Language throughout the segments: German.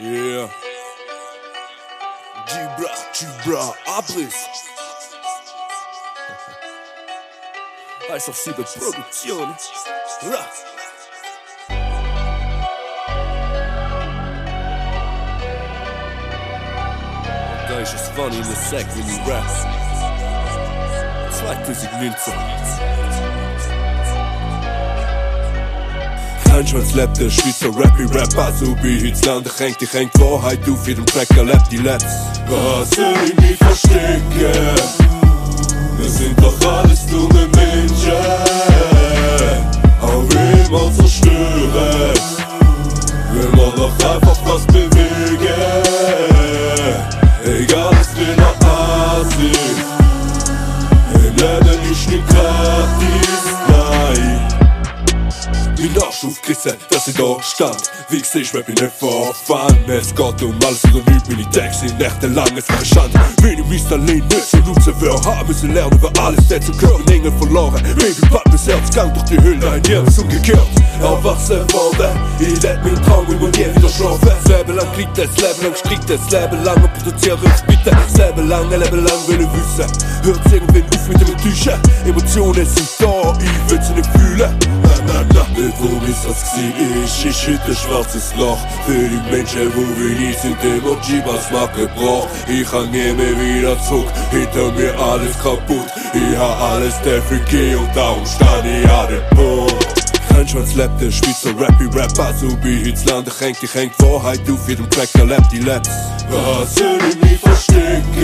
Yeah. Gibra, Gibra, Abriss. Heißt auf Siebet Produktion. Ra. Da ist funny in the sack, wenn du rappst. 2019. Kein Schwanz lebt der Schweizer Rappy Rap Also wie Hitzland, ich häng dich hängt Wahrheit auf jedem Track, er lebt die Laps Was soll ich mich verstecken? Wir sind doch alles dumme Menschen Aufgerissen, dass ich da stand. Wie siehst, rap ich nicht vor Fun. Es geht um alles oder nichts, meine Tags sind nächtelang, es Schande. Wenn ich mich allein nicht so nutzen will, haben müssen lernen über alles, der zum Körper Engel verloren. Baby, pack mein Herz, gang durch die Hülle, ein Jahr ist umgekehrt. Erwachsen worden, ich let meinen Traum immer nie wieder schlafen. Das Leben lang kriegt es, Leben lang strickt es, Leben lang und produziere es bitte. Das Leben lang, ein Leben lang will ich wissen. Hört's irgendwann auf mit dem Enttäuschen. Emotionen sind da, das gsi ist heute ein schwarzes Loch. Für die Menschen, wo wir nie sind, Emoji, was mag gebraucht. Ich kann nie wieder zurück, hinter mir alles kaputt. Ich hab alles dafür gegeben und darum stand ich an dem Punkt. Kein Schwanz lebt der Schweizer Rappy Rap Also wie Hitzland, ich hängt, ich hängt Wahrheit auf jedem Track, er lebt die Laps Was soll ich mich verstecken?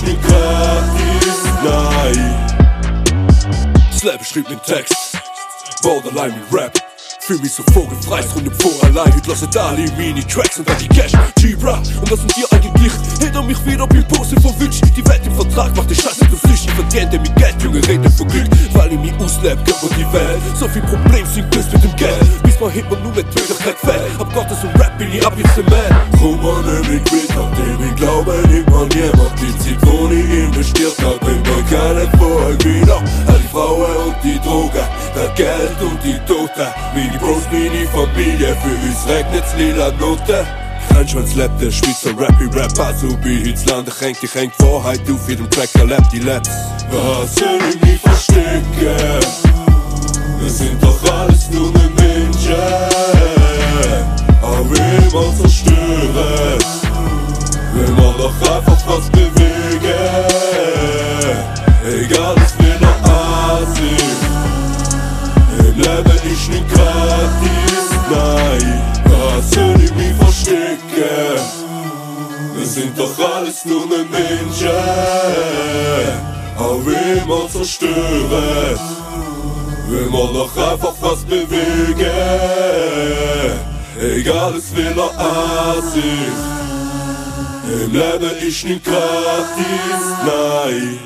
Leben ist nein Leben schrieb den Text, Borderline mit Rap. Fühl mich so vogelfrei, rund im Vor allein. Heute lasse alle meine Tracks und dann die Cash. G-Bra, und was sind ihr eigentlich? Hinter mich wieder beim Pose verwünscht. Die Welt im Vertrag macht die Scheiße zum Süß. Ich Weil ich mich auslebe, über die Welt. So viel Problem sind bis mit dem Geld. Bis man hinter nur mit Wirklichkeit fällt. Ab Gottes und Rap bin ich ab jetzt ein Man. Komm an, mit mit, nachdem ich glaube, nimmt man jemand. Die Zeit, wo ich investiert hab, bringt mir keinen Vorhang wieder. All die Frauen und die Drogen, das Geld und die Toten. Meine Bros, meine Familie, für uns regnet's lila Noten. Kein Schwanz lebt der Schweizer Rap Also wie Hitzland, ich hängt, ich hängt Wahrheit auf jedem Track, er lebt die Laps Was soll ich mich verstecken? Wir sind doch alles nur Menschen. Auch will man zerstören. Will man doch einfach was bewegen. Egal, es will nach Asien Im Leben ist nicht gratis, nein Was soll ich mich verstecken? Wir sind doch alles nur Menschen הרים עוד זerstört ומוד noch einfach was bewege Egal es will er ass ist Im Leben ist nicht gratis, nein.